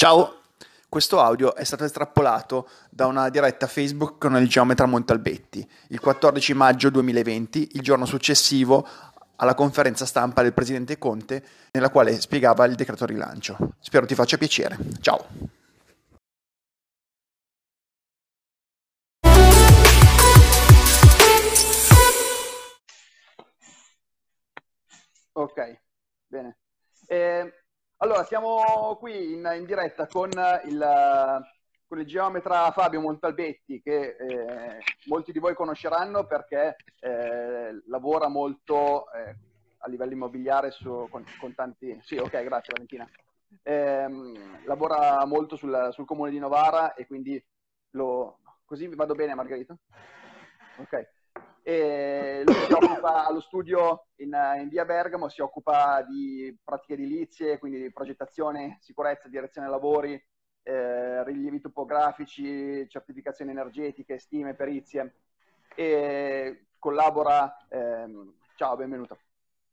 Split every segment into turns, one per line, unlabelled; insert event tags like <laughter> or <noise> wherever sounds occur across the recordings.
Ciao, questo audio è stato estrapolato da una diretta Facebook con il geometra Montalbetti, il 14 maggio 2020, il giorno successivo alla conferenza stampa del presidente Conte, nella quale spiegava il decreto rilancio. Spero ti faccia piacere. Ciao. Ok, bene. Eh, allora, siamo qui in, in diretta con il, con il, geometra Fabio Montalbetti, che eh, molti di voi conosceranno perché eh, lavora molto eh, a livello immobiliare su, con, con, tanti... Sì, ok, grazie Valentina. Ehm, lavora molto sul, sul, comune di Novara e quindi lo... Così vado bene, Margherita? Ok e lui si occupa allo studio in, in, via Bergamo, si occupa di pratiche edilizie, quindi di progettazione, sicurezza, direzione lavori, eh, rilievi topografici, certificazioni energetiche, stime, perizie. E collabora, ehm, ciao, benvenuto,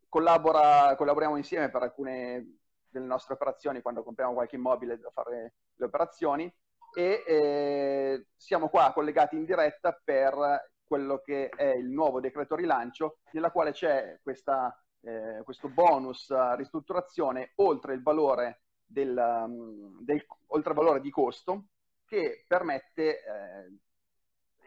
collabora, collaboriamo insieme per alcune delle nostre operazioni quando compriamo qualche immobile da fare le operazioni. E eh, siamo qua collegati in diretta per quello che è il nuovo decreto rilancio, nella quale c'è questa, eh, questo bonus ristrutturazione oltre il valore, del, um, del, oltre il valore di costo che permette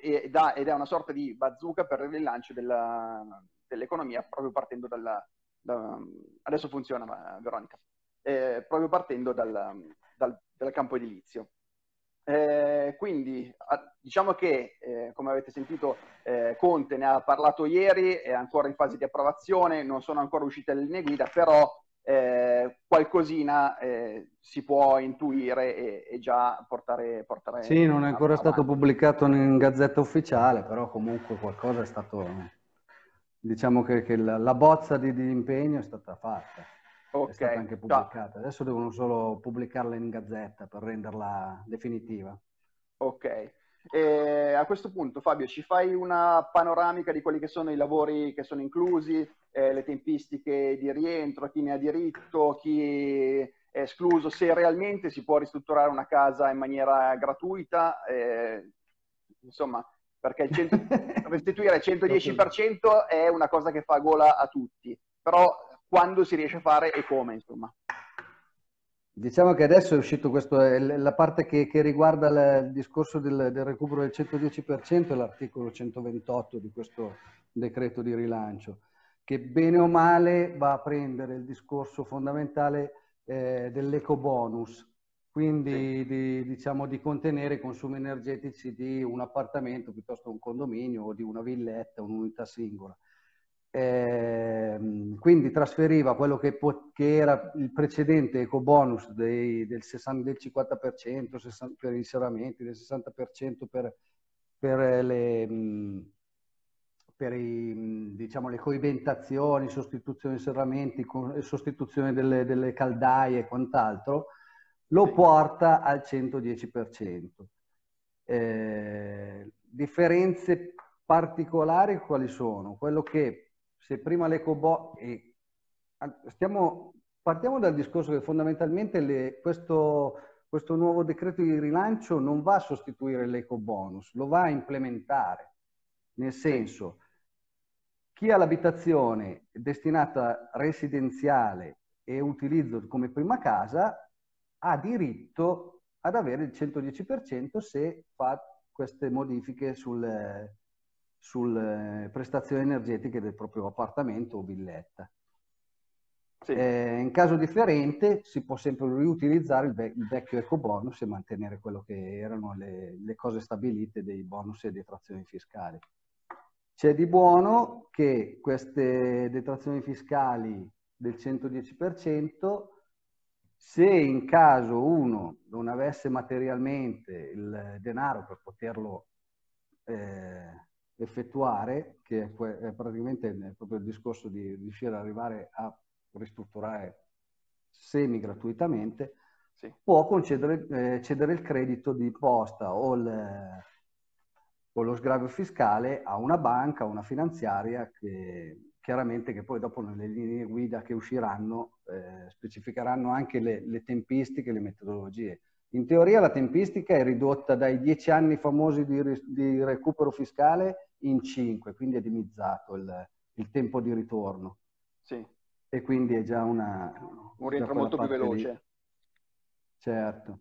eh, ed, ha, ed, è una sorta di bazooka per il rilancio della, dell'economia proprio partendo dalla... Da, adesso funziona Veronica, eh, proprio partendo dal, dal, dal campo edilizio. Eh, quindi diciamo che, eh, come avete sentito, eh, Conte ne ha parlato ieri, è ancora in fase di approvazione, non sono ancora uscite le linee guida, però eh, qualcosina eh, si può intuire e, e già portare, portare...
Sì, non è ancora avanti. stato pubblicato in gazzetta ufficiale, però comunque qualcosa è stato... Diciamo che, che la, la, bozza di, di impegno è stata fatta. Okay. È stata anche pubblicata. Adesso devono solo pubblicarla in gazzetta per renderla definitiva.
Ok. E a questo punto, Fabio, ci fai una panoramica di quelli che sono i lavori che sono inclusi, eh, le tempistiche di rientro, chi ne ha diritto, chi è escluso, se realmente si può ristrutturare una casa in maniera gratuita, eh, insomma, perché il 100, <laughs> restituire il 110% è una cosa che fa gola a tutti, però quando si riesce a fare e come, insomma.
Diciamo che adesso è uscito questo, la parte che, che riguarda il discorso del, del, recupero del 110% è l'articolo 128 di questo decreto di rilancio, che bene o male va a prendere il discorso fondamentale eh, dell'eco bonus, quindi di, diciamo, di contenere i consumi energetici di un appartamento piuttosto che un condominio o di una villetta, un'unità singola. Eh, quindi trasferiva quello che, che, era il precedente eco bonus dei, del, 60, del 50% 60, per i serramenti, del 60% per, per, le, per i, diciamo, le coibentazioni, sostituzione dei serramenti, sostituzione delle, delle caldaie e quant'altro, lo porta al 110%. Eh, differenze particolari quali sono? Quello che se prima l'EcoBo... Eh, stiamo, partiamo dal discorso che fondamentalmente le, questo, questo nuovo decreto di rilancio non va a sostituire l'eco-bonus, lo va a implementare. Nel senso, chi ha l'abitazione destinata residenziale e utilizzo come prima casa ha diritto ad avere il 110% se fa queste modifiche sul, sulle prestazioni energetiche del proprio appartamento o villetta. Sì. Eh, in caso differente si può sempre riutilizzare il, ve- il, vecchio eco bonus e mantenere quello che erano le, le cose stabilite dei bonus e detrazioni fiscali. C'è di buono che queste detrazioni fiscali del 110%, se in caso uno non avesse materialmente il denaro per poterlo eh, effettuare, che è, è praticamente proprio il discorso di riuscire ad arrivare a ristrutturare semi gratuitamente, sì. può concedere eh, cedere il credito di imposta o, il, o, lo sgravio fiscale a una banca, a una finanziaria che, chiaramente che poi dopo nelle linee guida che usciranno eh, specificheranno anche le, le tempistiche le metodologie. In teoria la tempistica è ridotta dai dieci anni famosi di, di recupero fiscale in cinque, quindi è dimizzato il, il tempo di ritorno.
Sì.
E quindi è già una...
Un rientro molto più veloce. Lì.
Certo.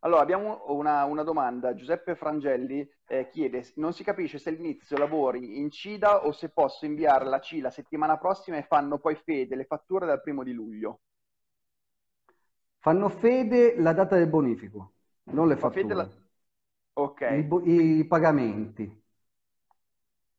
Allora, abbiamo una, una domanda. Giuseppe Frangelli eh, chiede, non si capisce se l'inizio lavori in CIDA o se posso inviare la C la settimana prossima e fanno poi fede le fatture dal primo di luglio.
Fanno fede la data del bonifico, non le fatture. La...
Ok.
I, I, pagamenti.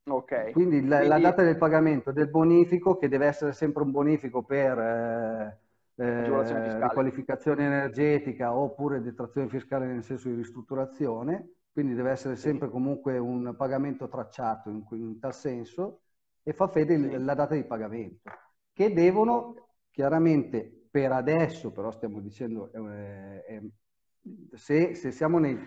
Ok.
Quindi la, Quindi la, data del pagamento del bonifico, che deve essere sempre un bonifico per... Eh, eh, qualificazione energetica oppure detrazione fiscale nel senso di ristrutturazione, quindi deve essere sempre comunque un pagamento tracciato in, in tal senso e fa fede sì. la data di pagamento, che devono chiaramente per adesso, però stiamo dicendo, eh, eh, se, se, siamo nei,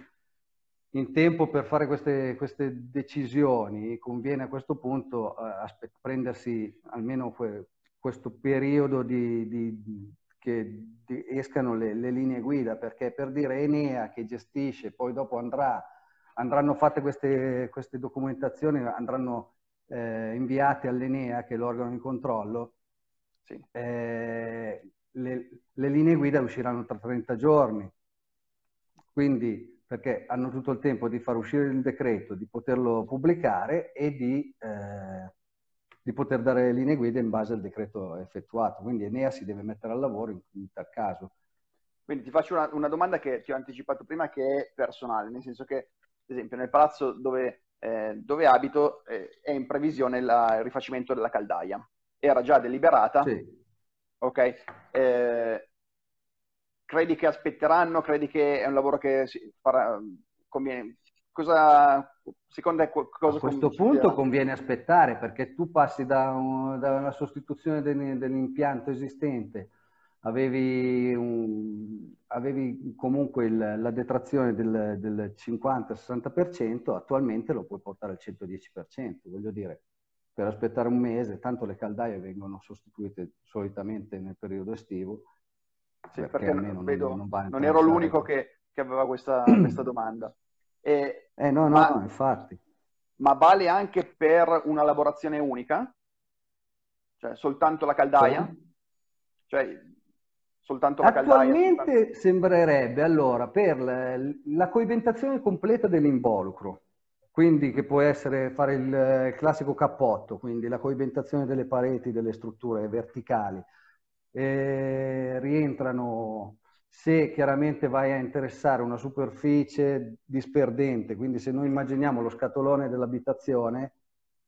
in tempo per fare queste, queste, decisioni, conviene a questo punto eh, prendersi almeno que, questo periodo di, di, che di, escano le, le, linee guida, perché per dire Enea che gestisce, poi dopo andrà, andranno fatte queste, queste documentazioni, andranno eh, inviate all'Enea, che è l'organo di controllo, sì. eh, le, le, linee guida usciranno tra 30 giorni. Quindi, perché hanno tutto il tempo di far uscire il decreto, di poterlo pubblicare e di... Eh, di poter dare linee guida in base al decreto effettuato. Quindi Enea si deve mettere al lavoro in, in tal caso.
Quindi ti faccio una, una, domanda che ti ho anticipato prima che è personale, nel senso che, ad esempio, nel palazzo dove, eh, dove abito eh, è in previsione la, il rifacimento della caldaia. Era già deliberata.
Sì.
Ok. Eh, credi che aspetteranno? Credi che è un lavoro che farà, conviene, cosa, secondo te cosa
A questo punto conviene aspettare perché tu passi da, un, da una sostituzione del, dell'impianto esistente, avevi, un, avevi comunque il, la detrazione del, del 50-60%, attualmente lo puoi portare al 110%, voglio dire per aspettare un mese, tanto le caldaie vengono sostituite solitamente nel periodo estivo.
Sì, perché, perché almeno vedo, non, non, non ero l'unico che, che aveva questa, <clears throat> questa domanda.
E, eh no, no, ma, no, infatti.
Ma vale anche per una lavorazione unica? Cioè soltanto la caldaia? Sì. Cioè soltanto la
Attualmente caldaia? sembrerebbe allora per la, la coibentazione completa dell'involucro, quindi che può essere fare il classico cappotto, quindi la coibentazione delle pareti, delle strutture verticali, eh, rientrano se chiaramente vai a interessare una superficie disperdente, quindi se noi immaginiamo lo scatolone dell'abitazione,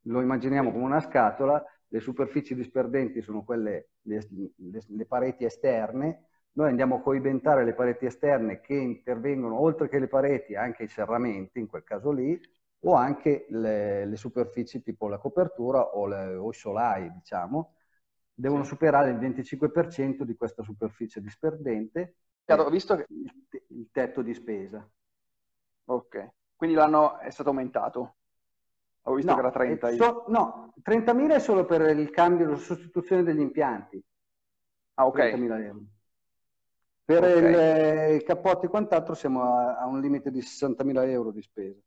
lo immaginiamo come una scatola, le superfici disperdenti sono quelle, le, le, le pareti esterne, noi andiamo a coibentare le pareti esterne che intervengono oltre che le pareti, anche i serramenti in quel caso lì, o anche le, le superfici tipo la copertura o, le, o i solai, diciamo, devono superare il 25% di questa superficie disperdente
Chiaro, visto che...
il, tetto di spesa.
Ok, quindi l'anno è stato aumentato. Ho visto
no,
che era 30.
So, no, 30.000 è solo per il cambio, la sostituzione degli impianti.
Ah, ok.
30.000 euro. Per okay. il, eh, il cappotto e quant'altro siamo a, a, un limite di 60.000 euro di spesa.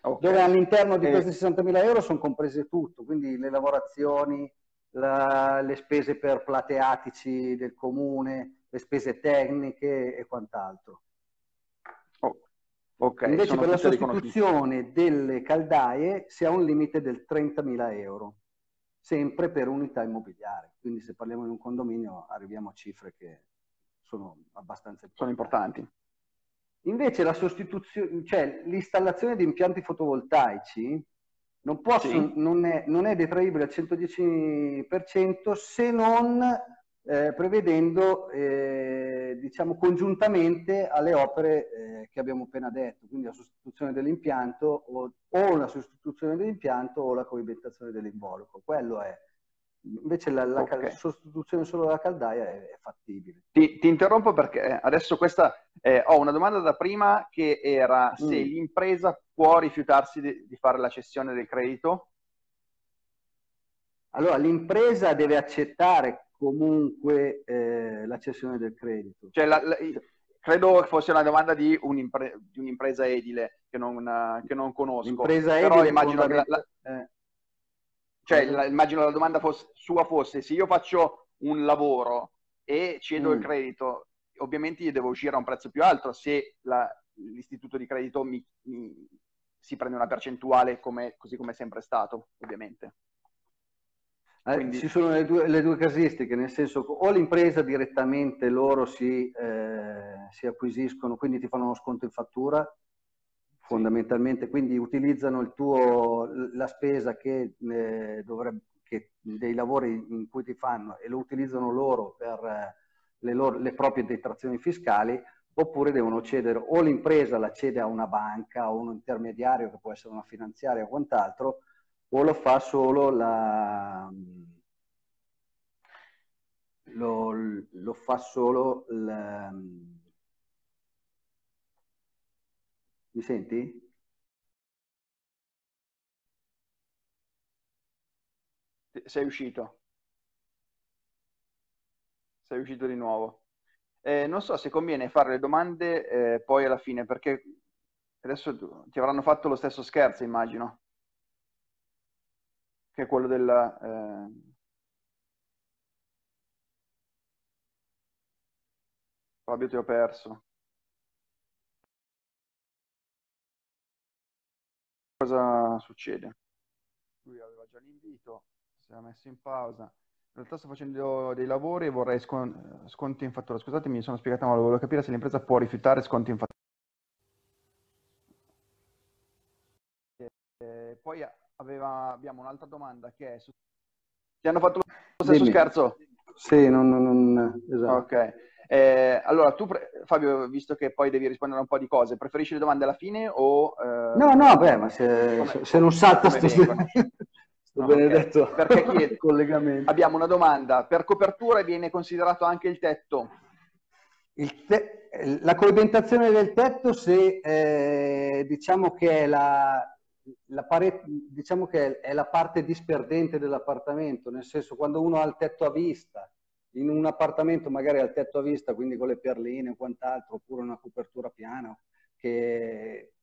Okay. Dove all'interno di e... questi 60.000 euro sono comprese tutto, quindi le lavorazioni, la, le spese per plateatici del comune, le spese tecniche e quant'altro.
Oh, okay,
Invece per la sostituzione delle caldaie si ha un limite del 30.000 euro, sempre per unità immobiliare. Quindi se parliamo di un condominio arriviamo a cifre che sono abbastanza importanti.
Sono importanti.
Invece la sostituzione, cioè l'installazione di impianti fotovoltaici non, posso, sì. non, è, non è detraibile al 110% se non eh, prevedendo eh, diciamo congiuntamente alle opere eh, che abbiamo appena detto, quindi la sostituzione dell'impianto o, o, la sostituzione dell'impianto o la coibentazione dell'involucro. Quello è. Invece la, la okay. sostituzione solo della caldaia è, è fattibile.
Ti, ti, interrompo perché adesso questa eh, ho una domanda da prima che era se mm. l'impresa può rifiutarsi di, di fare la cessione del credito
Allora, l'impresa deve accettare comunque eh, la cessione del credito.
Cioè, la, la, credo fosse una domanda di, un'impre, di un'impresa edile che non, che non conosco.
L'impresa
Però immagino che la, eh. Cioè, immagino la domanda fosse, sua fosse se io faccio un lavoro e cedo mm. il credito, ovviamente gli devo uscire a un prezzo più alto se l'istituto di credito mi, mi, si prende una percentuale come, così come è sempre stato, ovviamente.
Eh, Quindi... Ci sono le due, le due, casistiche, nel senso o l'impresa direttamente loro si, eh, si, acquisiscono, quindi ti fanno uno sconto in fattura, fondamentalmente, quindi utilizzano il tuo, la spesa che, eh, dovrebbe, che, dei lavori in cui ti fanno e lo utilizzano loro per eh, le, loro, le proprie detrazioni fiscali, oppure devono cedere o l'impresa la cede a una banca o un intermediario che può essere una finanziaria o quant'altro, o lo fa solo la... Lo, lo fa solo la... Mi senti?
Sei uscito. Sei uscito di nuovo. Eh, non so se conviene fare le domande eh, poi alla fine, perché adesso ti avranno fatto lo stesso scherzo, immagino che è quello del... Eh... Fabio ti ho perso. Cosa succede? Lui aveva già l'invito, si era messo in pausa. In realtà sto facendo dei lavori e vorrei scon- sconti in fattura. Scusatemi, mi sono spiegato ma volevo capire se l'impresa può rifiutare sconti in fattura. E poi aveva, abbiamo un'altra domanda che è su... Ti hanno fatto lo stesso Dimmi. scherzo?
Sì, non... non esatto.
Ok. Eh, allora, tu, Fabio, visto che poi devi rispondere a un po' di cose, preferisci le domande alla fine o...
Eh... No, no, beh, ma se, se non salta sto, sto no, benedetto okay.
Perché chiedo, <laughs> collegamento. Abbiamo una domanda. Per copertura viene considerato anche il tetto?
Il te- la coibentazione del tetto, se eh, diciamo che è la, la parete, diciamo che è la parte disperdente dell'appartamento, nel senso quando uno ha il tetto a vista, in un appartamento magari ha il tetto a vista, quindi con le perline o quant'altro, oppure una copertura piana, che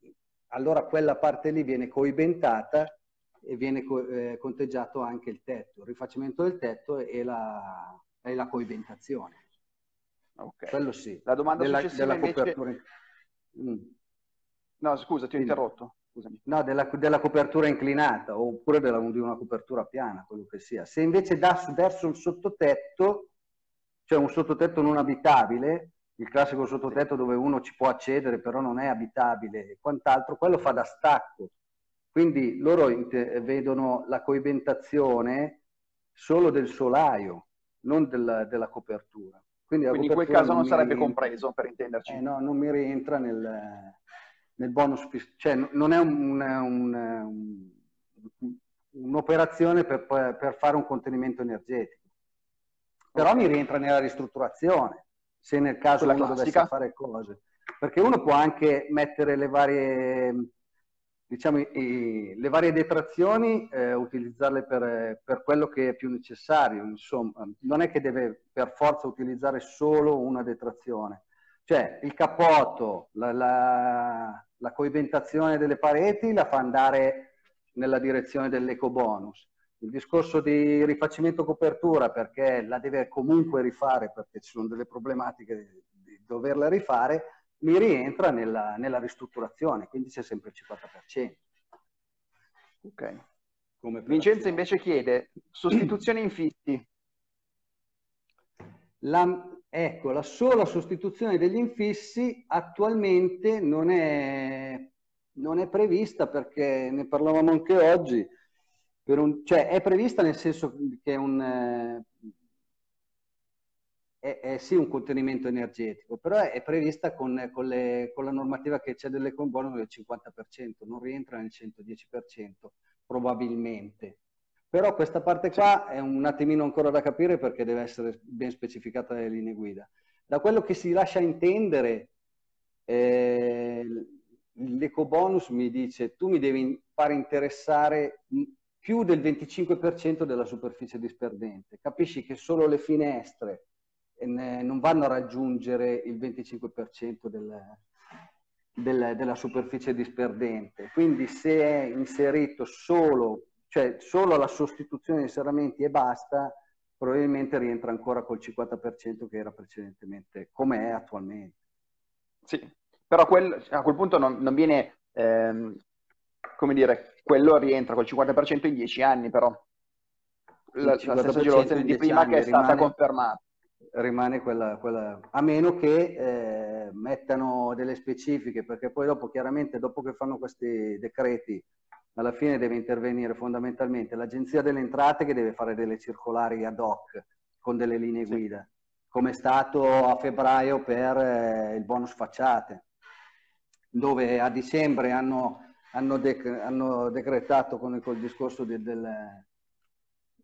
allora quella parte lì viene coibentata e viene co- eh, conteggiato anche il tetto, il rifacimento del tetto e la, e la coibentazione.
Ok.
Quello sì.
La domanda della, successiva della invece... copertura... Mm. No, scusa, ti ho interrotto
scusami. No, della, della, copertura inclinata oppure della, di una copertura piana, quello che sia. Se invece dà verso il sottotetto, cioè un sottotetto non abitabile, il classico sottotetto dove uno ci può accedere però non è abitabile e quant'altro, quello fa da stacco. Quindi loro vedono la coibentazione solo del solaio, non del, della copertura.
Quindi, Quindi in quel caso non, non sarebbe rientra, compreso, per intenderci.
Eh, no, non mi rientra nel, nel bonus, cioè non è un, un, un, un'operazione per, per, fare un contenimento energetico. Però mi rientra nella ristrutturazione, se nel caso uno dovesse fare cose. Perché uno può anche mettere le varie, diciamo, i, le varie detrazioni, eh, utilizzarle per, per, quello che è più necessario. Insomma, non è che deve per forza utilizzare solo una detrazione. Cioè, il cappotto, la, la, la coibentazione delle pareti la fa andare nella direzione dell'eco bonus. Il discorso di rifacimento copertura perché la deve comunque rifare perché ci sono delle problematiche di, doverla rifare, mi rientra nella, nella ristrutturazione, quindi c'è sempre il 50%.
Ok. Vincenzo invece chiede sostituzioni infissi.
La, Ecco, la sola sostituzione degli infissi attualmente non è, non è prevista perché ne parlavamo anche oggi, un, cioè è prevista nel senso che è un, è, è sì un contenimento energetico, però è, è prevista con, con, le, con, la normativa che c'è dell'ecobonus del 50%, non rientra nel 110% probabilmente. Però questa parte qua è un attimino ancora da capire perché deve essere ben specificata nelle linee guida. Da quello che si lascia intendere, eh, l'ecobonus mi dice tu mi devi fare interessare più del 25% della superficie disperdente. Capisci che solo le finestre eh, non vanno a raggiungere il 25% del, del, della superficie disperdente. Quindi se è inserito solo, cioè solo la sostituzione di serramenti e basta, probabilmente rientra ancora col 50% che era precedentemente, come è attualmente.
Sì, però quel, a quel punto non, non viene, ehm, come dire, quello rientra col 50% in 10 anni, però. La, la stessa agevolazione di prima che è stata rimane, confermata.
Rimane quella, quella, a meno che eh, mettano delle specifiche, perché poi dopo chiaramente dopo che fanno questi decreti alla fine deve intervenire fondamentalmente l'Agenzia delle Entrate che deve fare delle circolari ad hoc con delle linee guida, sì. come è stato a febbraio per eh, il bonus facciate, dove a dicembre hanno, hanno, dec hanno decretato con il, con il discorso de, del,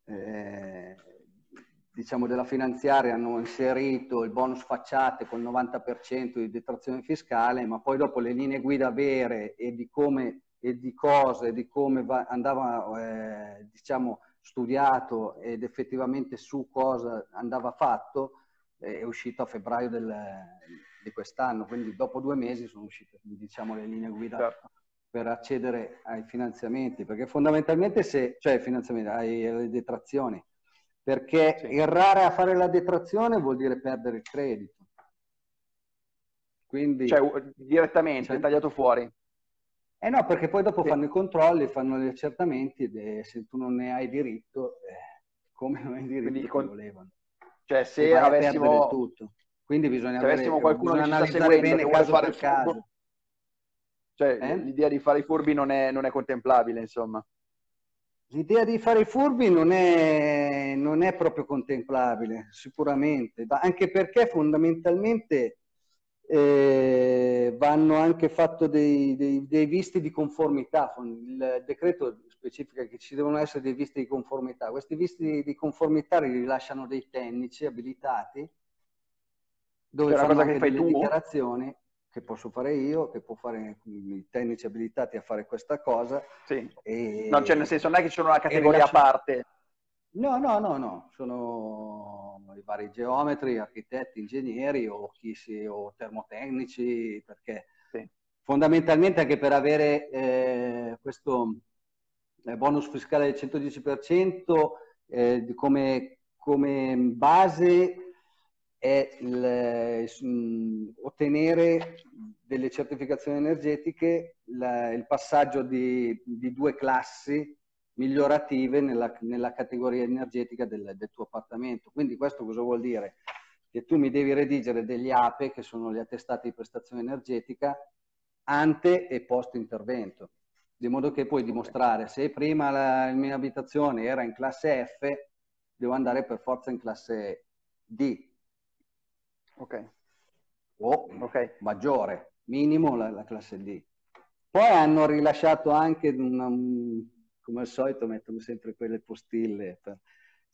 eh, diciamo della finanziaria, hanno inserito il bonus facciate con il 90% di detrazione fiscale, ma poi dopo le linee guida vere e di come e di cose, di come va, andava eh, diciamo, studiato ed effettivamente su cosa andava fatto, eh, è uscito a febbraio del, di quest'anno, quindi dopo due mesi sono uscite diciamo, le linee guida certo. Per accedere ai finanziamenti, perché fondamentalmente se, cioè finanziamenti, alle detrazioni, perché sì. errare a fare la detrazione vuol dire perdere il credito.
Quindi, cioè direttamente, cioè, tagliato fuori.
Eh no, perché poi dopo sì. fanno i controlli, fanno gli accertamenti e se tu non ne hai diritto, eh, come non hai diritto, Quindi, con... volevano.
Cioè se avessimo...
tutto. Quindi bisogna,
se avessimo avere, qualcuno bisogna analizzare bene caso per caso. Cioè eh? l'idea di fare i furbi non è, non è contemplabile, insomma.
L'idea di fare i furbi non è, non è proprio contemplabile, sicuramente, anche perché fondamentalmente eh, vanno anche fatto dei, dei, dei, visti di conformità. Il decreto specifica che ci devono essere dei visti di conformità. Questi visti di conformità li rilasciano dei tecnici abilitati dove fanno anche delle tu? dichiarazioni che posso fare io, che può fare i tecnici abilitati a fare questa cosa.
Sì. E... No, cioè nel senso non è che c'è una categoria a parte.
No, no, no, no, sono i vari geometri, architetti, ingegneri o, chi si, o termotecnici, perché sì. fondamentalmente anche per avere eh, questo eh, bonus fiscale del 110% eh, come, come, base è il, mh, ottenere delle certificazioni energetiche, la, il passaggio di, di due classi migliorative nella, nella categoria energetica del, del, tuo appartamento. Quindi questo cosa vuol dire? Che tu mi devi redigere degli APE, che sono gli attestati di prestazione energetica, ante e post intervento, di modo che puoi dimostrare se prima la, la mia abitazione era in classe F, devo andare per forza in classe D.
Ok.
O okay. maggiore, minimo la, la classe D. Poi hanno rilasciato anche una, come al solito mettono sempre quelle postille, per,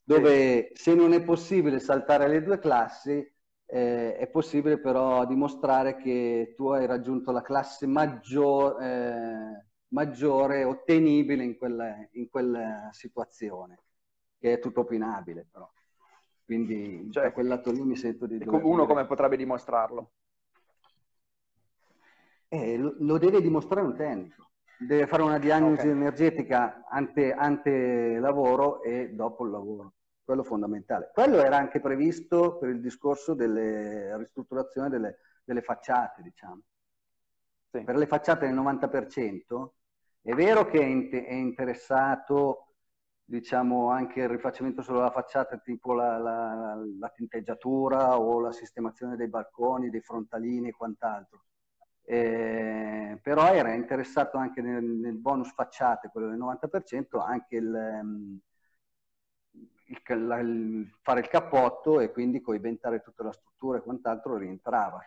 dove sì. se non è possibile saltare le due classi, eh, è possibile però dimostrare che tu hai raggiunto la classe maggior, eh, maggiore ottenibile in quella, in quella, situazione, che è tutto opinabile però. Quindi cioè, da quel lato lì mi sento di...
Uno dire... come potrebbe dimostrarlo?
Eh, lo, deve dimostrare un tecnico deve fare una diagnosi okay. energetica ante, ante, lavoro e dopo il lavoro. Quello fondamentale. Quello era anche previsto per il discorso delle ristrutturazione delle, delle facciate, diciamo. Sì. Per le facciate del 90% è vero che è, in, è interessato diciamo anche il rifacimento della facciata tipo la, la, la, tinteggiatura o la sistemazione dei balconi, dei frontalini e quant'altro eh, però era interessato anche nel, nel, bonus facciate, quello del 90%, anche il, um, il, la, il, fare il cappotto e quindi coibentare tutta la struttura e quant'altro rientrava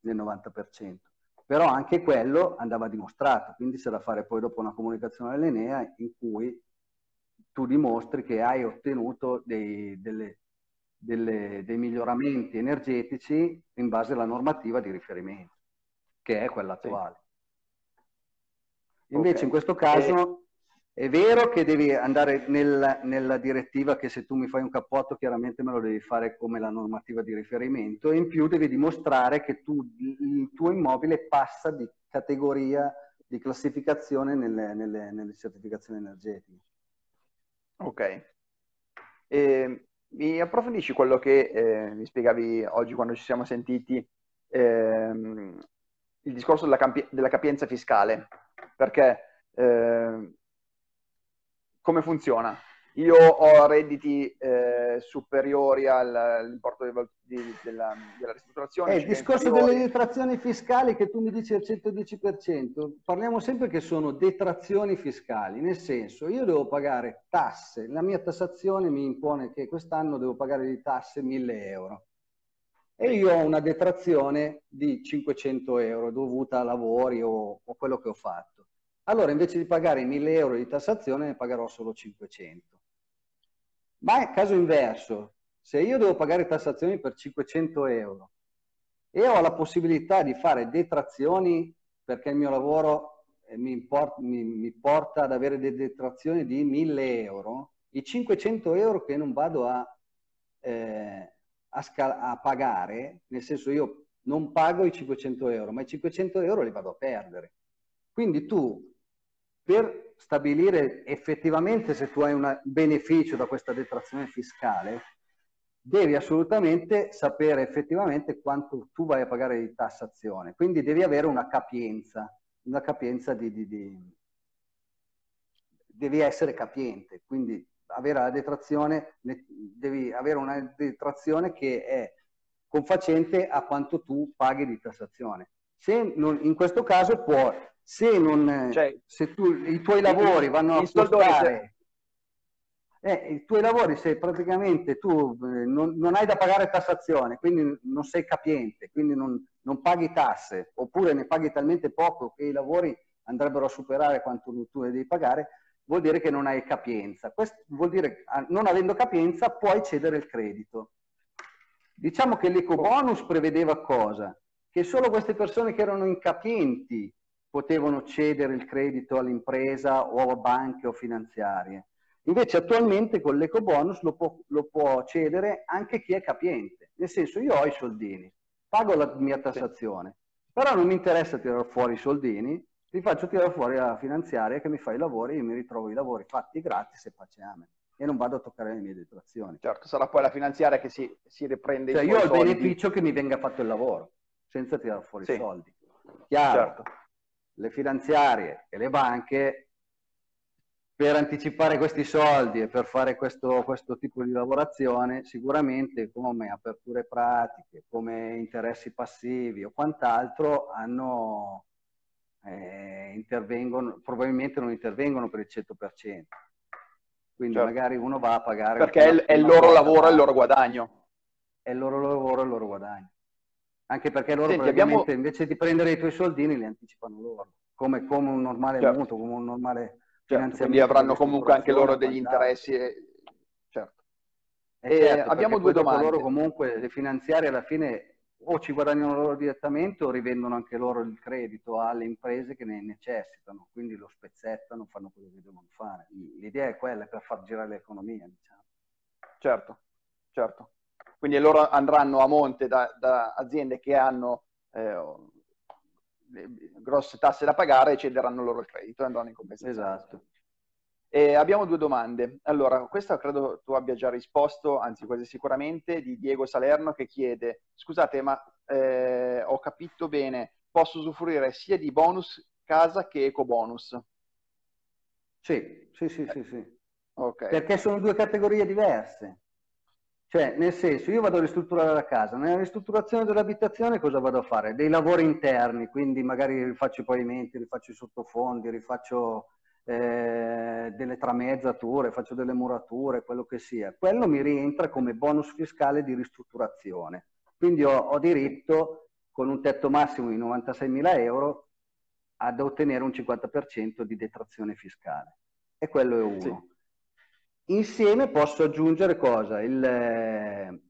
nel 90%. Però anche quello andava dimostrato, quindi c'è da fare poi dopo una comunicazione all'Enea in cui tu dimostri che hai ottenuto dei, delle, delle, dei miglioramenti energetici in base alla normativa di riferimento che è quella attuale. Invece okay. in questo caso e... È vero che devi andare nel, nella direttiva che se tu mi fai un cappotto chiaramente me lo devi fare come la normativa di riferimento e in più devi dimostrare che tu, il tuo immobile passa di categoria di classificazione nelle, nelle, nelle certificazioni energetiche.
Ok. E, mi approfondisci quello che eh, mi spiegavi oggi quando ci siamo sentiti, ehm, il discorso della, campi- della, capienza fiscale, perché eh, come funziona? Io ho redditi eh, superiori all'importo di, di, della, della, ristrutturazione.
È il discorso delle detrazioni fiscali che tu mi dici al 110%, parliamo sempre che sono detrazioni fiscali, nel senso io devo pagare tasse, la mia tassazione mi impone che quest'anno devo pagare di tasse 1000 euro e io ho una detrazione di 500 euro dovuta a lavori o, o quello che ho fatto. Allora invece di pagare 1000 euro di tassazione ne pagherò solo 500. Ma è caso inverso, se io devo pagare tassazioni per 500 euro e ho la possibilità di fare detrazioni perché il mio lavoro eh, mi, port- mi, mi porta ad avere delle detrazioni di 1000 euro, i 500 euro che non vado a, eh, a, scal- a pagare, nel senso io non pago i 500 euro, ma i 500 euro li vado a perdere. Quindi tu per stabilire effettivamente se tu hai un beneficio da questa detrazione fiscale, devi assolutamente sapere effettivamente quanto tu vai a pagare di tassazione. Quindi devi avere una capienza, una capienza di, di, di... devi essere capiente, quindi avere la detrazione, devi avere una detrazione che è confacente a quanto tu paghi di tassazione. Se non, in questo caso può se, non, cioè, se tu, i tuoi lavori vanno a costare... Eh, I tuoi lavori, se praticamente tu eh, non, non, hai da pagare tassazione, quindi non sei capiente, quindi non, non, paghi tasse, oppure ne paghi talmente poco che i lavori andrebbero a superare quanto tu ne devi pagare, vuol dire che non hai capienza. Questo vuol dire che non avendo capienza puoi cedere il credito. Diciamo che l'ecobonus prevedeva cosa? Che solo queste persone che erano incapienti potevano cedere il credito all'impresa o a banche o finanziarie. Invece attualmente con l'eco bonus lo può, lo può cedere anche chi è capiente, nel senso io ho i soldini, pago la mia tassazione, però non mi interessa tirare fuori i soldini, li faccio tirare fuori la finanziaria che mi fa i lavori e io mi ritrovo i lavori fatti gratis e pace amen. E non vado a toccare le mie detrazioni.
Certo, sarà poi la finanziaria che si, si riprende
cioè, io ho
il
beneficio che mi venga fatto il lavoro senza tirare fuori i soldi. Chiaro, certo le finanziarie e le banche per anticipare questi soldi e per fare questo, questo tipo di lavorazione, sicuramente come aperture pratiche, come interessi passivi o quant'altro, hanno, eh, intervengono, probabilmente non intervengono per il 100%. Quindi certo. magari uno va a pagare...
Perché è, è il loro lavoro e il loro guadagno.
È il loro lavoro e il loro guadagno. Anche perché loro Senti, abbiamo... invece di prendere i tuoi soldini li anticipano loro, come, come un normale certo. mutuo, come un normale certo, finanziamento.
Quindi avranno comunque anche loro degli interessi. E... Certo.
E eh, certo, abbiamo due domande. Loro comunque le finanziarie alla fine o ci guadagnano loro direttamente o rivendono anche loro il credito alle imprese che ne necessitano, quindi lo spezzettano, fanno quello che devono fare. L'idea è quella, è per far girare l'economia, diciamo.
Certo, certo. Quindi loro andranno a monte da, da aziende che hanno eh, grosse tasse da pagare e cederanno loro il credito e andranno in compensazione.
Esatto.
E abbiamo due domande. Allora, questa credo tu abbia già risposto, anzi quasi sicuramente, di Diego Salerno che chiede, scusate ma eh, ho capito bene, posso usufruire sia di bonus casa che eco bonus?
Sì, sì, sì, sì, sì. Okay. Perché sono due categorie diverse. Cioè, nel senso, io vado a ristrutturare la casa, nella ristrutturazione dell'abitazione cosa vado a fare? Dei lavori interni, quindi magari rifaccio i pavimenti, rifaccio i sottofondi, rifaccio eh, delle tramezzature, faccio delle murature, quello che sia. Quello mi rientra come bonus fiscale di ristrutturazione. Quindi ho, ho diritto, con un tetto massimo di 96.000 euro, ad ottenere un 50% di detrazione fiscale. E quello è uno. Sì. Insieme posso aggiungere cosa? Il,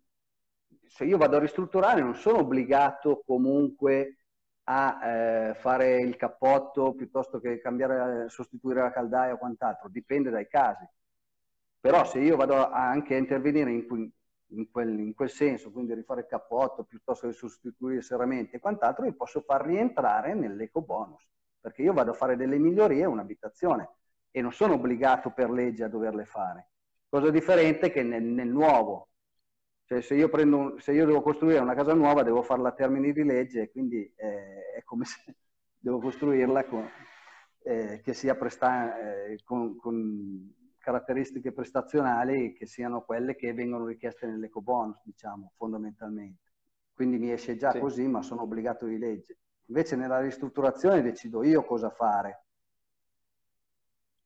se io vado a ristrutturare non sono obbligato comunque a eh, fare il cappotto piuttosto che cambiare, sostituire la caldaia o quant'altro, dipende dai casi. Però se io vado anche a intervenire in, in, quel, in, quel, senso, quindi rifare il cappotto piuttosto che sostituire i serramenti e quant'altro, io posso far rientrare nell'eco bonus, perché io vado a fare delle migliorie a un'abitazione e non sono obbligato per legge a doverle fare. Cosa differente che nel, nel nuovo. Cioè, se, io prendo, se io devo costruire una casa nuova, devo farla a termini di legge e quindi eh, è come se <laughs> devo costruirla con, eh, che sia presta, eh, con, con caratteristiche prestazionali che siano quelle che vengono richieste nell'eco bonus, diciamo, fondamentalmente. Quindi mi esce già sì. così, ma sono obbligato di legge. Invece nella ristrutturazione decido io cosa fare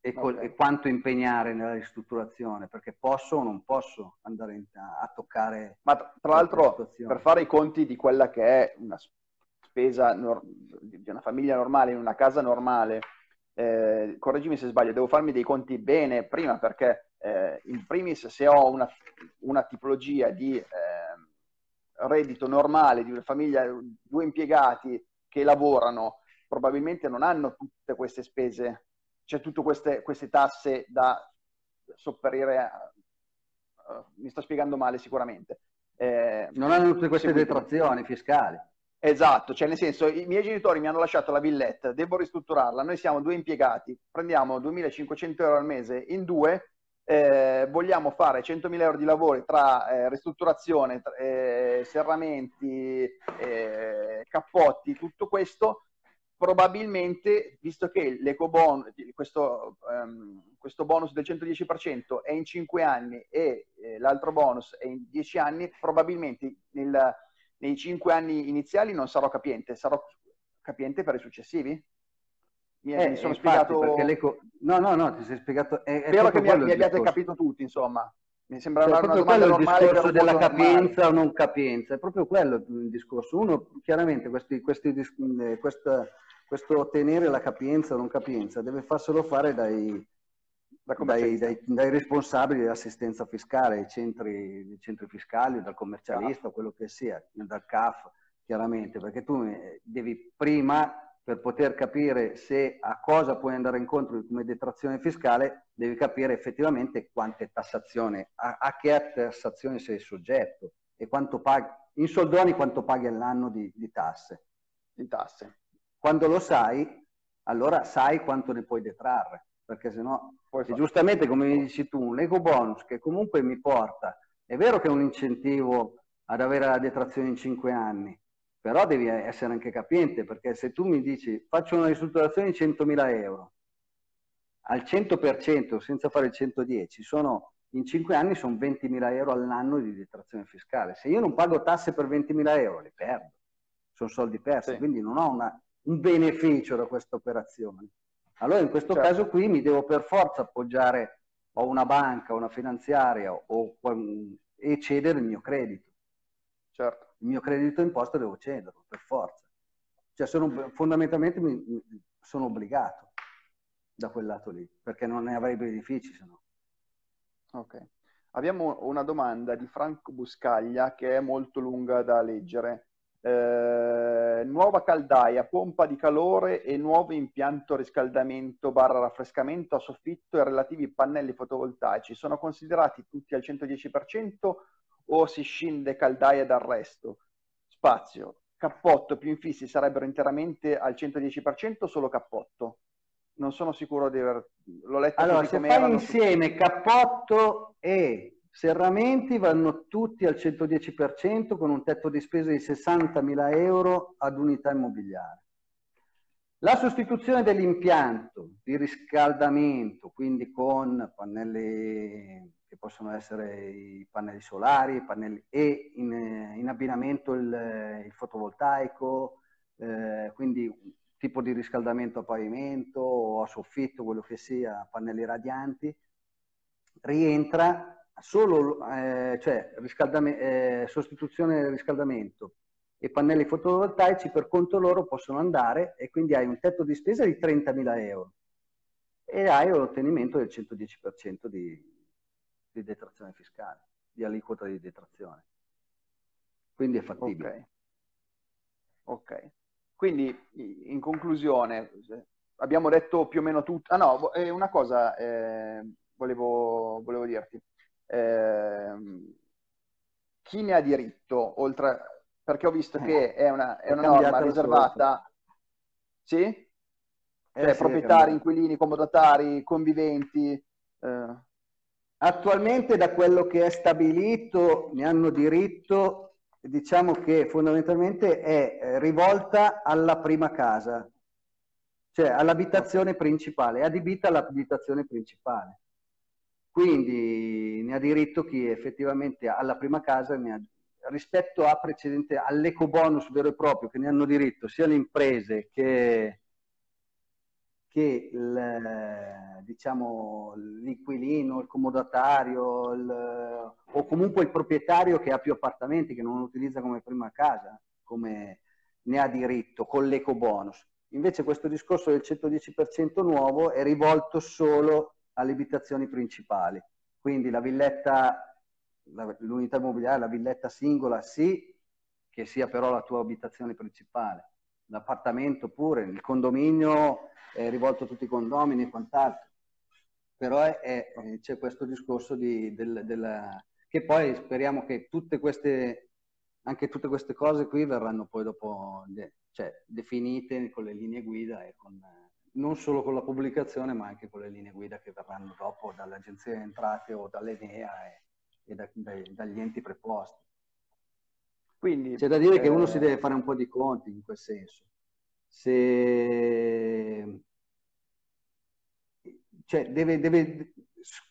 e, okay. e quanto impegnare nella ristrutturazione, perché posso o non posso andare in, a, toccare.
Ma tra, tra l'altro, per fare i conti di quella che è una spesa nor- di una famiglia normale, in una casa normale, eh, correggimi se sbaglio, devo farmi dei conti bene prima perché eh, in primis se ho una, una tipologia di eh, reddito normale di una famiglia, due impiegati che lavorano, probabilmente non hanno tutte queste spese, c'è tutte queste, queste tasse da sopperire. A, mi sto spiegando male sicuramente.
Eh, non hanno tutte queste detrazioni fiscali.
Esatto, cioè nel senso i miei genitori mi hanno lasciato la villetta, devo ristrutturarla, noi siamo due impiegati, prendiamo 2500 euro al mese in due, eh, vogliamo fare 100.000 euro di lavori tra eh, ristrutturazione, eh, serramenti, eh, cappotti, tutto questo, probabilmente, visto che questo, um, questo bonus del 110% è in 5 anni e eh, l'altro bonus è in 10 anni, probabilmente nel nei cinque anni iniziali non sarò capiente, sarò capiente per i successivi?
Mi, eh, mi sono spiegato... No, no, no, ti sei spiegato...
È, Spero che mi, mi abbiate capito tutti, insomma. Mi sembra
cioè, una, domanda normale. Il discorso della capienza o non capienza, è proprio quello il discorso. Uno, chiaramente, questi, questi, eh, questa, questo ottenere la capienza o non capienza deve farselo fare dai, dai, dai, dai, responsabili dell'assistenza fiscale, i centri, centri, fiscali, dal commercialista, quello che sia, dal CAF, chiaramente, perché tu eh, devi prima, per poter capire se a cosa puoi andare incontro come detrazione fiscale, devi capire effettivamente quante tassazioni, a, a che tassazione sei soggetto e quanto paghi, in soldoni quanto paghi all'anno di, di tasse.
Di tasse.
Quando lo sai, allora sai quanto ne puoi detrarre perché sennò, e giustamente come mi dici tu, un eco bonus che comunque mi porta, è vero che è un incentivo ad avere la detrazione in 5 anni, però devi essere anche capiente, perché se tu mi dici faccio una ristrutturazione di 100.000 euro, al 100% senza fare il 110, sono, in 5 anni sono 20.000 euro all'anno di detrazione fiscale. Se io non pago tasse per 20.000 euro, le perdo, sono soldi persi, sì. quindi non ho una, un beneficio da questa operazione. Allora in questo certo. caso qui mi devo per forza appoggiare a una banca, una finanziaria o, e cedere il mio credito. Certo. Il mio credito imposta devo cederlo, per forza. Cioè sono, fondamentalmente mi, sono obbligato da quel lato lì, perché non ne avrei benefici se no.
Ok. Abbiamo una domanda di Franco Buscaglia che è molto lunga da leggere. Eh, nuova caldaia, pompa di calore e nuovo impianto riscaldamento barra raffrescamento a soffitto e relativi pannelli fotovoltaici sono considerati tutti al 110% o si scinde caldaia dal resto? Spazio, cappotto più infissi sarebbero interamente al 110% o solo cappotto? Non sono sicuro di aver... L'ho letto
allora, se fai insieme su... cappotto e Serramenti vanno tutti al 110% con un tetto di spesa di 60.000 euro ad unità immobiliare. La sostituzione dell'impianto di riscaldamento, quindi con pannelli che possono essere i pannelli solari pannelli, e in, in abbinamento il, il fotovoltaico, eh, quindi tipo di riscaldamento a pavimento o a soffitto, quello che sia, pannelli radianti, rientra solo eh, cioè, eh, sostituzione del riscaldamento e pannelli fotovoltaici per conto loro possono andare e quindi hai un tetto di spesa di 30.000 euro e hai l'ottenimento del 110% di, di, detrazione fiscale, di aliquota di detrazione. Quindi è fattibile.
Ok. Ok. quindi, in conclusione, abbiamo detto più o meno tutto. Ah no, una cosa eh, volevo, volevo, dirti. Eh, chi ne ha diritto, oltre... Perché ho visto eh, che è una, è una norma riservata... Sì? Eh, cioè, sì, proprietari, inquilini, comodatari, conviventi...
Eh. Attualmente, da quello che è stabilito, ne hanno diritto diciamo che fondamentalmente è eh, rivolta alla prima casa, cioè all'abitazione principale, è adibita all'abitazione principale. Quindi ne ha diritto chi effettivamente alla prima casa ha, rispetto a precedente all'eco bonus vero e proprio che ne hanno diritto sia le imprese che, che il, diciamo, l'inquilino, il comodatario il, o comunque il proprietario che ha più appartamenti, che non lo utilizza come prima casa, come ne ha diritto con l'eco bonus. Invece questo discorso del 110% nuovo è rivolto solo alle abitazioni principali. Quindi la villetta, l'unità immobiliare, la villetta singola sì, che sia però la tua abitazione principale. L'appartamento pure, il condominio è rivolto a tutti i condomini e quant'altro. Però c'è questo discorso di, del, della, che poi speriamo che tutte queste, anche tutte queste cose qui verranno poi dopo cioè, definite con le linee guida e con, non solo con la pubblicazione ma anche con le linee guida che verranno dopo dall'Agenzia delle Entrate o dall'Enea e, e da, dai, dagli enti preposti. Quindi, C'è da dire eh, che uno si deve fare un po' di conti in quel senso se cioè deve, deve,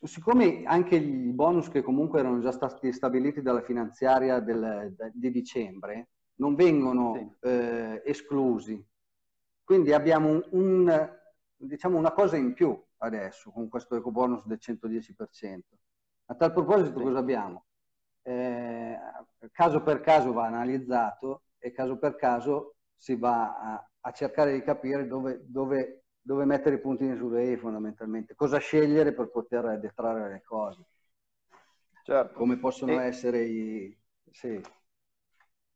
siccome anche i bonus che comunque erano già stati stabiliti dalla finanziaria del, di dicembre non vengono sì. eh, esclusi, quindi abbiamo un, un, diciamo una cosa in più adesso con questo eco bonus del 110%. A tal proposito cosa abbiamo? Eh, caso per caso va analizzato e caso per caso si va a, a cercare di capire dove, dove, dove mettere i puntini sulle i fondamentalmente, cosa scegliere per poter detrarre le cose. Certo. Come possono e... essere i... Sì.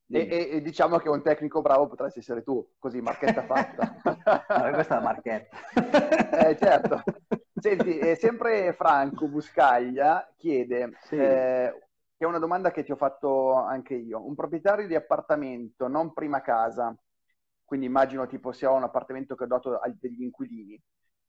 E, e, e, diciamo che un tecnico bravo potresti essere tu, così marchetta fatta. <laughs>
no, questa è la marchetta. <laughs>
eh, certo. Senti, eh, sempre Franco Buscaglia chiede, sì. eh, che è una domanda che ti ho fatto anche io, un proprietario di appartamento, non prima casa, quindi immagino tipo sia un appartamento che ho dato a degli inquilini.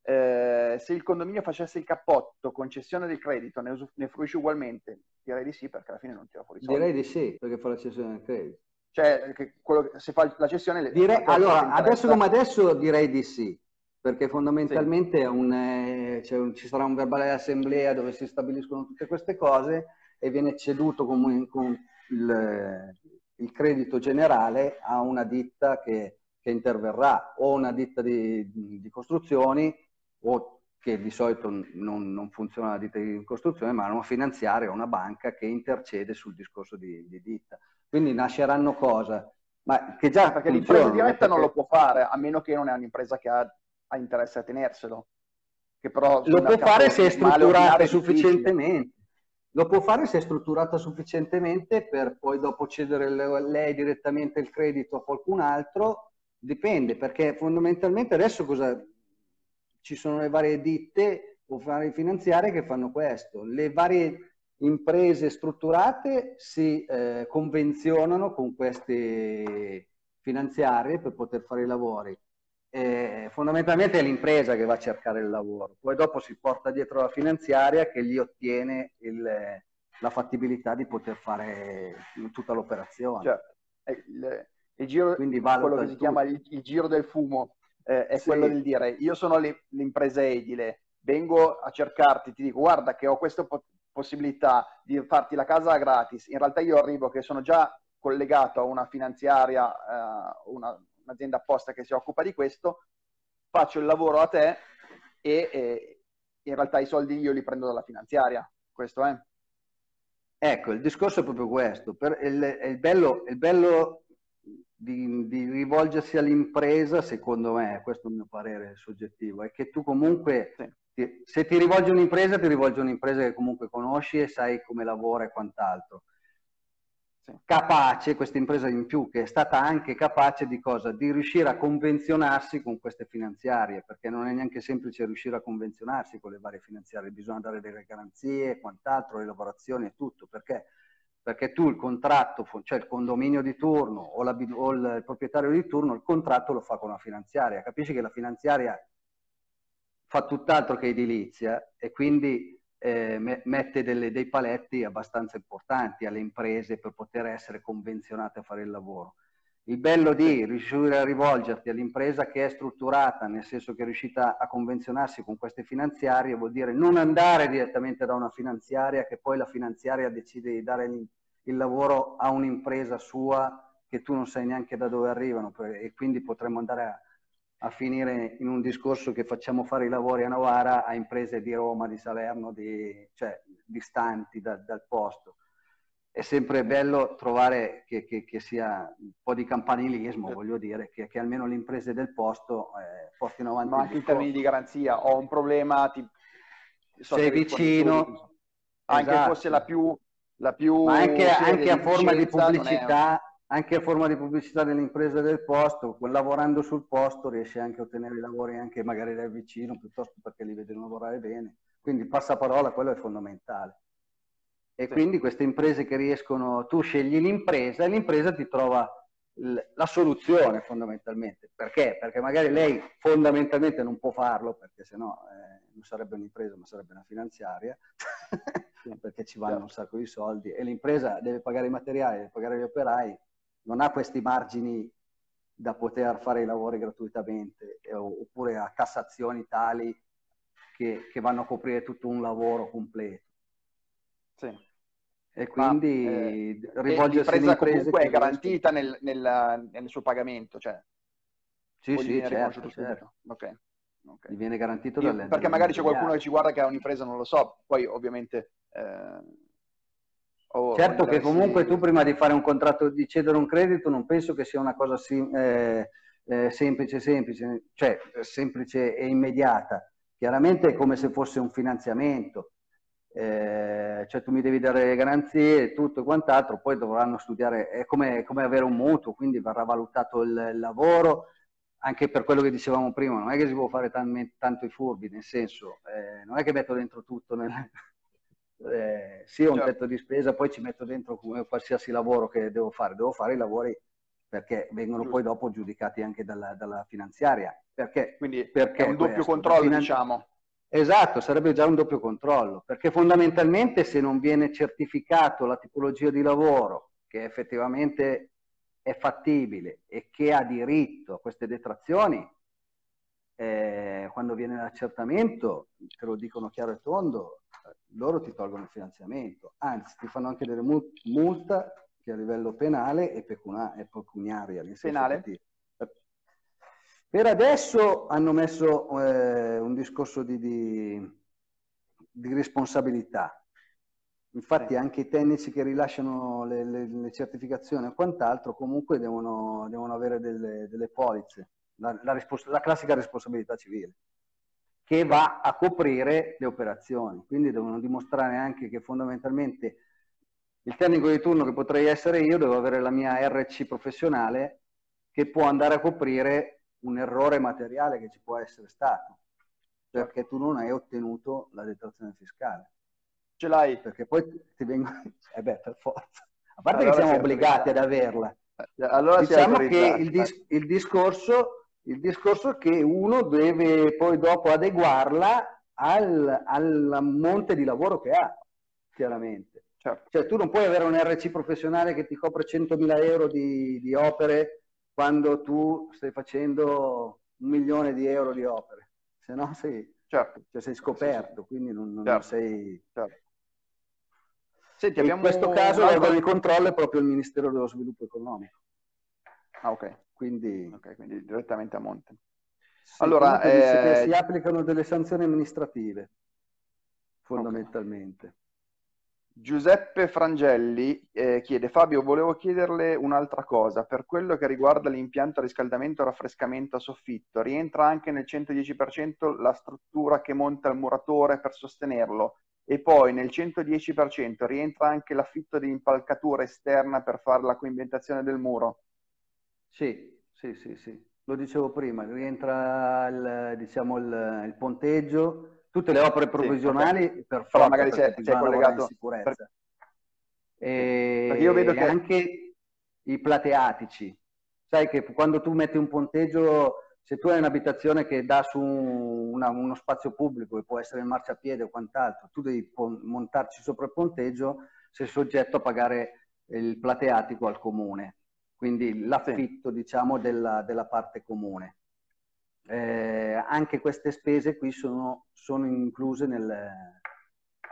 Eh, se il condominio facesse il cappotto, concessione del credito, ne, us- ne, fruisce ugualmente? Direi di sì, perché alla fine non tira fuori soldi.
Direi di sì, perché fa la cessione del credito.
Cioè, quello, se fa la cessione...
Direi, allora, adesso come adesso direi di sì, perché fondamentalmente sì. un, eh, un, ci sarà un verbale di assemblea dove si stabiliscono tutte queste cose e viene ceduto con, con il, il credito generale a una ditta che che interverrà o una ditta di, di costruzioni o che di solito non, non, funziona la ditta di costruzione, ma una finanziaria o una banca che intercede sul discorso di, di ditta. Quindi nasceranno cosa? Ma che già
perché l'impresa diretta perché... non lo può fare, a meno che non è un'impresa che ha, ha interesse a tenerselo.
Che però lo può fare se è strutturata sufficientemente. Lo può fare se è strutturata sufficientemente per poi dopo cedere lei direttamente il credito a qualcun altro Dipende, perché fondamentalmente adesso cosa... ci sono le varie ditte o varie finanziarie che fanno questo. Le varie imprese strutturate si eh, convenzionano con queste finanziarie per poter fare i lavori. Eh, fondamentalmente è l'impresa che va a cercare il lavoro, poi dopo si porta dietro la finanziaria che gli ottiene il, la fattibilità di poter fare tutta l'operazione.
Certo. Il, il giro, Quindi quello che si chiama il, il, giro del fumo, eh, è sì. quello del dire io sono l'impresa edile, vengo a cercarti, ti dico guarda che ho questa po- possibilità di farti la casa gratis, in realtà io arrivo che sono già collegato a una finanziaria, eh, una, un'azienda apposta che si occupa di questo, faccio il lavoro a te e, e in realtà i soldi io li prendo dalla finanziaria, questo è.
Ecco, il discorso è proprio questo. Per, il, il, bello, il bello di, di, rivolgersi all'impresa, secondo me, questo è il mio parere soggettivo, è che tu comunque, se ti rivolgi a un'impresa, ti rivolgi a un'impresa che comunque conosci e sai come lavora e quant'altro. capace, questa impresa in più, che è stata anche capace di cosa? Di riuscire a convenzionarsi con queste finanziarie, perché non è neanche semplice riuscire a convenzionarsi con le varie finanziarie, bisogna dare delle garanzie, quant'altro, le lavorazioni e tutto, perché? Perché tu il contratto, cioè il condominio di turno o, la, o il proprietario di turno, il contratto lo fa con la finanziaria. Capisci che la finanziaria fa tutt'altro che edilizia e quindi eh, mette delle, dei paletti abbastanza importanti alle imprese per poter essere convenzionate a fare il lavoro. Il bello di riuscire a rivolgerti all'impresa che è strutturata, nel senso che è riuscita a convenzionarsi con queste finanziarie, vuol dire non andare direttamente da una finanziaria che poi la finanziaria decide di dare il, lavoro a un'impresa sua che tu non sai neanche da dove arrivano e quindi potremmo andare a, a finire in un discorso che facciamo fare i lavori a Novara a imprese di Roma, di Salerno, di, cioè distanti da, dal posto. È sempre bello trovare che, che, che, sia un po' di campanilismo, voglio dire, che, che almeno le imprese del posto eh, portino avanti.
Ma anche in termini di garanzia, ho un problema, ti...
so sei vicino,
anche esatto. fosse la più... La più
Ma anche, anche a forma di pubblicità, anche a forma di pubblicità dell'impresa del posto, lavorando sul posto riesce anche a ottenere i lavori anche magari da vicino, piuttosto perché li vedono lavorare bene. Quindi il passaparola, quello è fondamentale. E sì. quindi queste imprese che riescono, tu scegli l'impresa e l'impresa ti trova la soluzione fondamentalmente. Perché? Perché magari lei fondamentalmente non può farlo, perché sennò eh, non sarebbe un'impresa ma sarebbe una finanziaria, <laughs> perché ci vanno un sacco di soldi e l'impresa deve pagare i materiali, deve pagare gli operai, non ha questi margini da poter fare i lavori gratuitamente eh, oppure a cassazioni tali che, che, vanno a coprire tutto un lavoro completo.
Sì.
E quindi Ma, eh,
rivolgersi l'impresa comunque è garantita nel, nel, nel, suo pagamento, cioè
sì, sì, certo, certo. Okay. Okay. Gli viene garantito dalle
Perché magari c'è qualcuno che ci guarda che ha un'impresa, non lo so, poi ovviamente eh,
o, certo che comunque tu prima di fare un contratto, di cedere un credito, non penso che sia una cosa sim, eh, eh, semplice, semplice, cioè semplice e immediata. Chiaramente è come se fosse un finanziamento, eh, cioè tu mi devi dare garanzie e tutto e quant'altro, poi dovranno studiare, è come, come avere un mutuo, quindi verrà valutato il, il, lavoro, anche per quello che dicevamo prima, non è che si può fare tan, tanto i furbi, nel senso, eh, non è che metto dentro tutto nel, eh, sì, ho un certo. tetto di spesa, poi ci metto dentro qualsiasi lavoro che devo fare. Devo fare i lavori perché vengono Giusto. poi dopo giudicati anche dalla, dalla finanziaria. Perché,
Quindi
perché
è un doppio questo? controllo, finan... diciamo.
Esatto, sarebbe già un doppio controllo, perché fondamentalmente se non viene certificato la tipologia di lavoro che effettivamente è fattibile e che ha diritto a queste detrazioni, eh, quando viene l'accertamento, te lo dicono chiaro e tondo, loro ti tolgono il finanziamento, anzi ti fanno anche delle multa che a livello penale e, pecuna- e pecuniaria.
Penale?
Ti... Per adesso hanno messo eh, un discorso di, di, di responsabilità. Infatti anche i tecnici che rilasciano le, le, le certificazioni e quant'altro comunque devono, devono avere delle, delle polizze, la, la, la classica responsabilità civile che va a coprire le operazioni. Quindi devono dimostrare anche che fondamentalmente il tecnico di turno che potrei essere io devo avere la mia RC professionale che può andare a coprire un errore materiale che ci può essere stato, perché tu non hai ottenuto la detrazione fiscale.
Ce l'hai?
Perché poi ti vengono... <laughs> Eh beh, per forza. A parte allora che siamo obbligati ad averla. Allora diciamo che il, dis- il discorso il discorso è che uno deve poi dopo adeguarla al, al monte di lavoro che ha, chiaramente. Certo. Cioè tu non puoi avere un RC professionale che ti copre 100.000 euro di, di opere quando tu stai facendo un milione di euro di opere, se no sei, certo. cioè sei scoperto, quindi non, non certo. sei... Certo. Senti, in questo caso l'organo di controllo è proprio il Ministero dello Sviluppo Economico.
Ah, ok. Quindi, okay, quindi direttamente a monte.
Sì, allora, eh... si applicano delle sanzioni amministrative, fondamentalmente. Okay.
Giuseppe Frangelli eh, chiede, Fabio, volevo chiederle un'altra cosa. Per quello che riguarda l'impianto riscaldamento e raffrescamento a soffitto, rientra anche nel 110% la struttura che monta il muratore per sostenerlo e poi nel 110% rientra anche l'affitto di impalcatura esterna per fare la coinventazione del muro?
Sì, sì, sì, sì. Lo dicevo prima, rientra il, diciamo, il, il ponteggio, tutte le opere provvisionali sì, per
forza, magari c'è, c'è collegato in
sicurezza. Per... E, perché io vedo che anche i plateatici, sai che quando tu metti un ponteggio se tu hai un'abitazione che dà su una, uno spazio pubblico, che può essere il marciapiede o quant'altro, tu devi montarci sopra il ponteggio, sei soggetto a pagare il plateatico al comune, quindi l'affitto diciamo della, della parte comune. Eh, anche queste spese qui sono, sono incluse nel,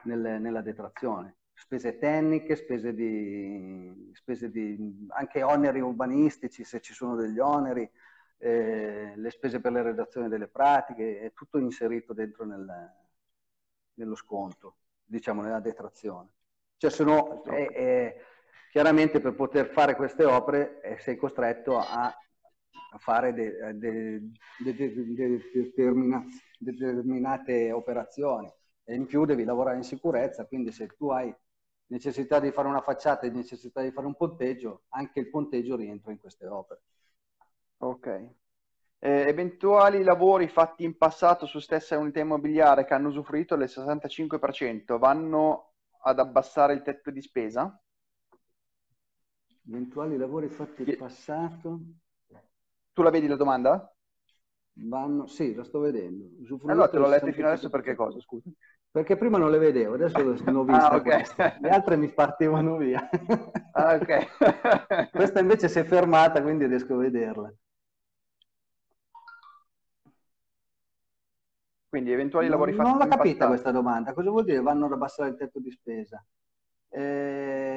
nel, nella detrazione. Spese tecniche, spese di, spese di anche oneri urbanistici, se ci sono degli oneri, eh, le spese per le redazioni delle pratiche, è tutto inserito dentro nel, nello sconto, diciamo nella detrazione. Cioè, se no, è, è, chiaramente per poter fare queste opere eh, sei costretto a, fare de, determinate operazioni e in più devi lavorare in sicurezza, quindi se tu hai necessità di fare una facciata e necessità di fare un ponteggio, anche il ponteggio rientra in queste opere.
Ok. Eh, eventuali lavori fatti in passato su stessa unità immobiliare che hanno usufruito del 65% vanno ad abbassare il tetto di spesa?
Eventuali lavori fatti in passato?
Tu la vedi la domanda?
Vanno... Sì, la sto vedendo.
Allora te l'ho letto fino adesso per che cosa, scusa?
Perché prima non le vedevo, adesso le ho viste <laughs> ah, okay. Le altre mi partivano via. <laughs>
Ah, ok. <laughs>
Questa invece si è fermata, quindi riesco a vederla.
Quindi eventuali lavori
fatti Non l'ho capita questa domanda. Cosa vuol dire vanno ad abbassare il tetto di spesa? Eh,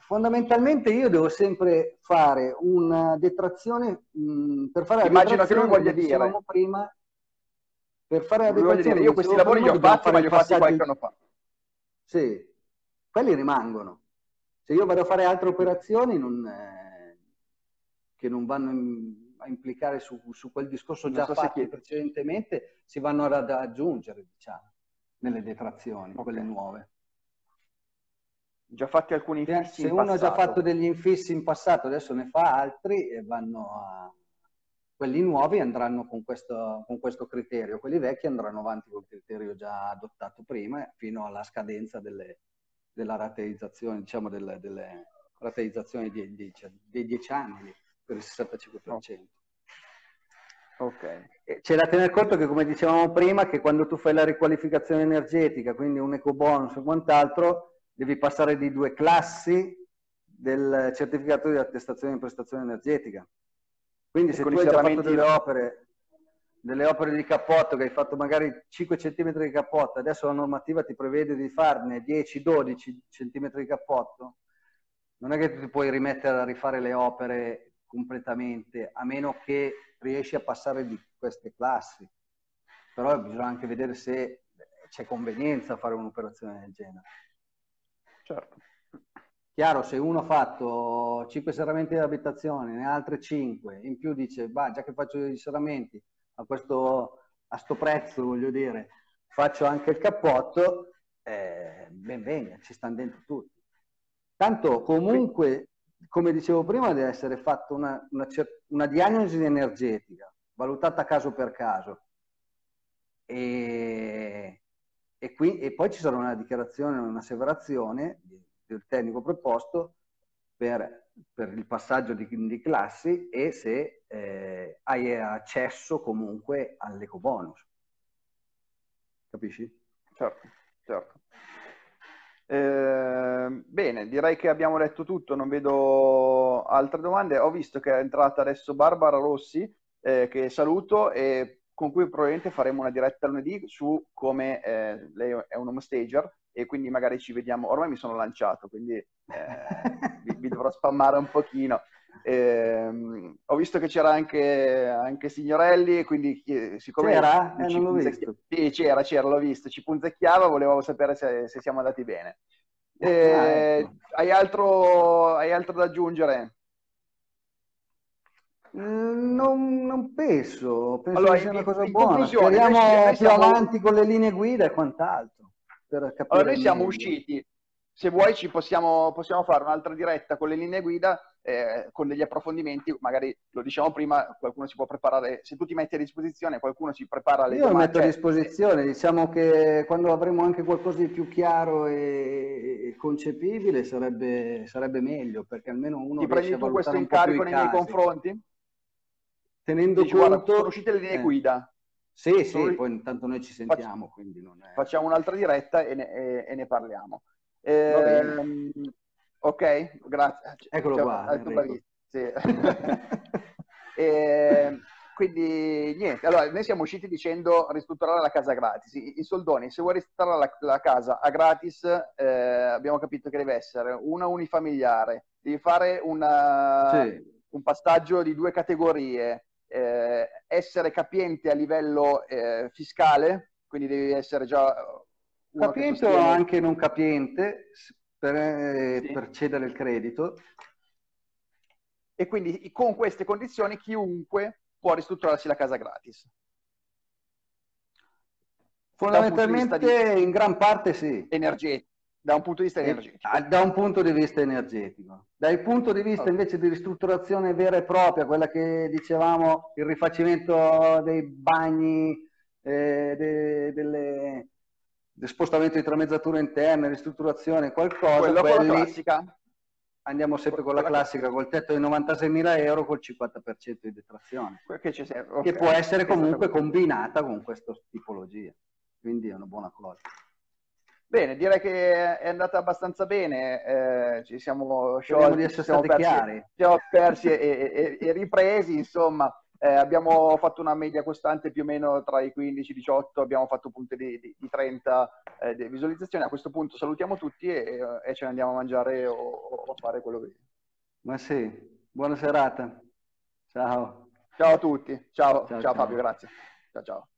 fondamentalmente io devo sempre fare una detrazione mh, per fare
Immagino che lui voglia dire
prima per fare la detrazione
dire, io questi lavori li ho fatti ma li ho fatti qualche anno fa
sì, quelli rimangono se io vado a fare altre operazioni non, eh, che non vanno in, a implicare su, su quel discorso già so fatto precedentemente, si vanno ad aggiungere, diciamo, nelle detrazioni, okay. quelle nuove.
Già fatti alcuni infissi
Se uno ha già fatto degli infissi in passato, adesso ne fa altri e vanno a... Quelli nuovi andranno con questo, con questo criterio, quelli vecchi andranno avanti col criterio già adottato prima fino alla scadenza delle, della rateizzazione, diciamo delle, delle rateizzazioni dei, dei, dei dieci anni per il 65%. Ok. C'è da tener conto che, come dicevamo prima, che quando tu fai la riqualificazione energetica, quindi un eco bonus o quant'altro, devi passare di due classi del certificato di attestazione di prestazione energetica. Quindi e se tu hai già fatto delle opere, delle opere di cappotto, che hai fatto magari 5 cm di cappotto, adesso la normativa ti prevede di farne 10-12 cm di cappotto, non è che tu ti puoi rimettere a rifare le opere completamente, a meno che riesci a passare di queste classi. Però bisogna anche vedere se c'è convenienza a fare un'operazione del genere.
Certo.
Chiaro, se uno ha fatto 5 serramenti di abitazione, ne ha altre 5, in più dice, bah, già che faccio i serramenti a questo a sto prezzo, voglio dire, faccio anche il cappotto, eh, ben venga, ci stanno dentro tutti. Tanto comunque come dicevo prima, deve essere fatta una, una, una diagnosi energetica, valutata caso per caso. E, e, qui, e, poi ci sarà una dichiarazione, un'asseverazione del tecnico preposto per, per il passaggio di, di, classi e se eh, hai accesso comunque all'eco bonus. Capisci?
Certo, certo. Eh, bene, direi che abbiamo detto tutto, non vedo altre domande. Ho visto che è entrata adesso Barbara Rossi, eh, che saluto e con cui probabilmente faremo una diretta lunedì su come eh, lei è un home stager e quindi magari ci vediamo. Ormai mi sono lanciato, quindi eh, vi, vi, dovrò spammare un pochino. Eh, ho visto che c'era anche, anche Signorelli, quindi siccome...
C'era? Eh, non l'ho visto.
Sì, c'era, c'era, l'ho visto, ci punzecchiava, volevo sapere se, se siamo andati bene. Eh, ah, ecco. hai, altro, hai altro da aggiungere?
Mm, non, non, penso, penso allora, che sia una cosa buona. Speriamo più siamo... avanti con le linee guida e quant'altro. per capire.
Allora, noi siamo usciti, se vuoi ci possiamo, possiamo fare un'altra diretta con le linee guida, eh, con degli approfondimenti, magari lo diciamo prima, qualcuno si può preparare, se tu ti metti a disposizione, qualcuno si prepara le
Io
domande.
Io metto a disposizione, diciamo che quando avremo anche qualcosa di più chiaro e concepibile sarebbe, sarebbe meglio, perché almeno uno...
Ti prendi tu questo incarico nei miei confronti?
Tenendo Dici, conto... Guarda,
conoscete le linee eh. guida?
Sì, sì, Noi... poi intanto noi ci sentiamo, non è...
Facciamo un'altra diretta e ne, e, e ne parliamo. Eh, ok, grazie.
Eccolo Ciao, qua.
Sì. <laughs> e, quindi niente, allora noi siamo usciti dicendo ristrutturare la casa gratis. I, i soldoni, se vuoi ristrutturare la, la casa a gratis, eh, abbiamo capito che deve essere una unifamiliare, devi fare una, sì. un passaggio di due categorie, eh, essere capiente a livello eh, fiscale, quindi devi essere già...
Capiente o anche non capiente per, eh, sì. per cedere il credito.
E quindi con queste condizioni chiunque può ristrutturarsi la casa gratis.
Fondamentalmente di... in gran parte sì.
Energetico da un punto di vista energetico.
Da un punto di vista energetico. Dal punto di vista invece di ristrutturazione vera e propria, quella che dicevamo, il rifacimento dei bagni, eh, de, delle, del spostamento di tramezzature interne, ristrutturazione, qualcosa.
Quello quelli, con la classica.
Andiamo sempre con la classica, col tetto di 96.000 euro col 50% di detrazione.
Che, okay.
che può essere comunque combinata con questa tipologia. Quindi è una buona cosa.
Bene, direi che è andata abbastanza bene, eh, ci siamo sciolti,
essere siamo
persi,
chiari.
siamo persi e, e, e, ripresi, insomma, eh, abbiamo fatto una media costante più o meno tra i 15 e i 18, abbiamo fatto punti di, di, di 30 eh, di visualizzazioni, a questo punto salutiamo tutti e, e ce ne andiamo a mangiare o, o, a fare quello che...
Ma sì, buona serata, ciao.
Ciao a tutti, ciao, ciao, ciao, ciao. Fabio, grazie. Ciao ciao.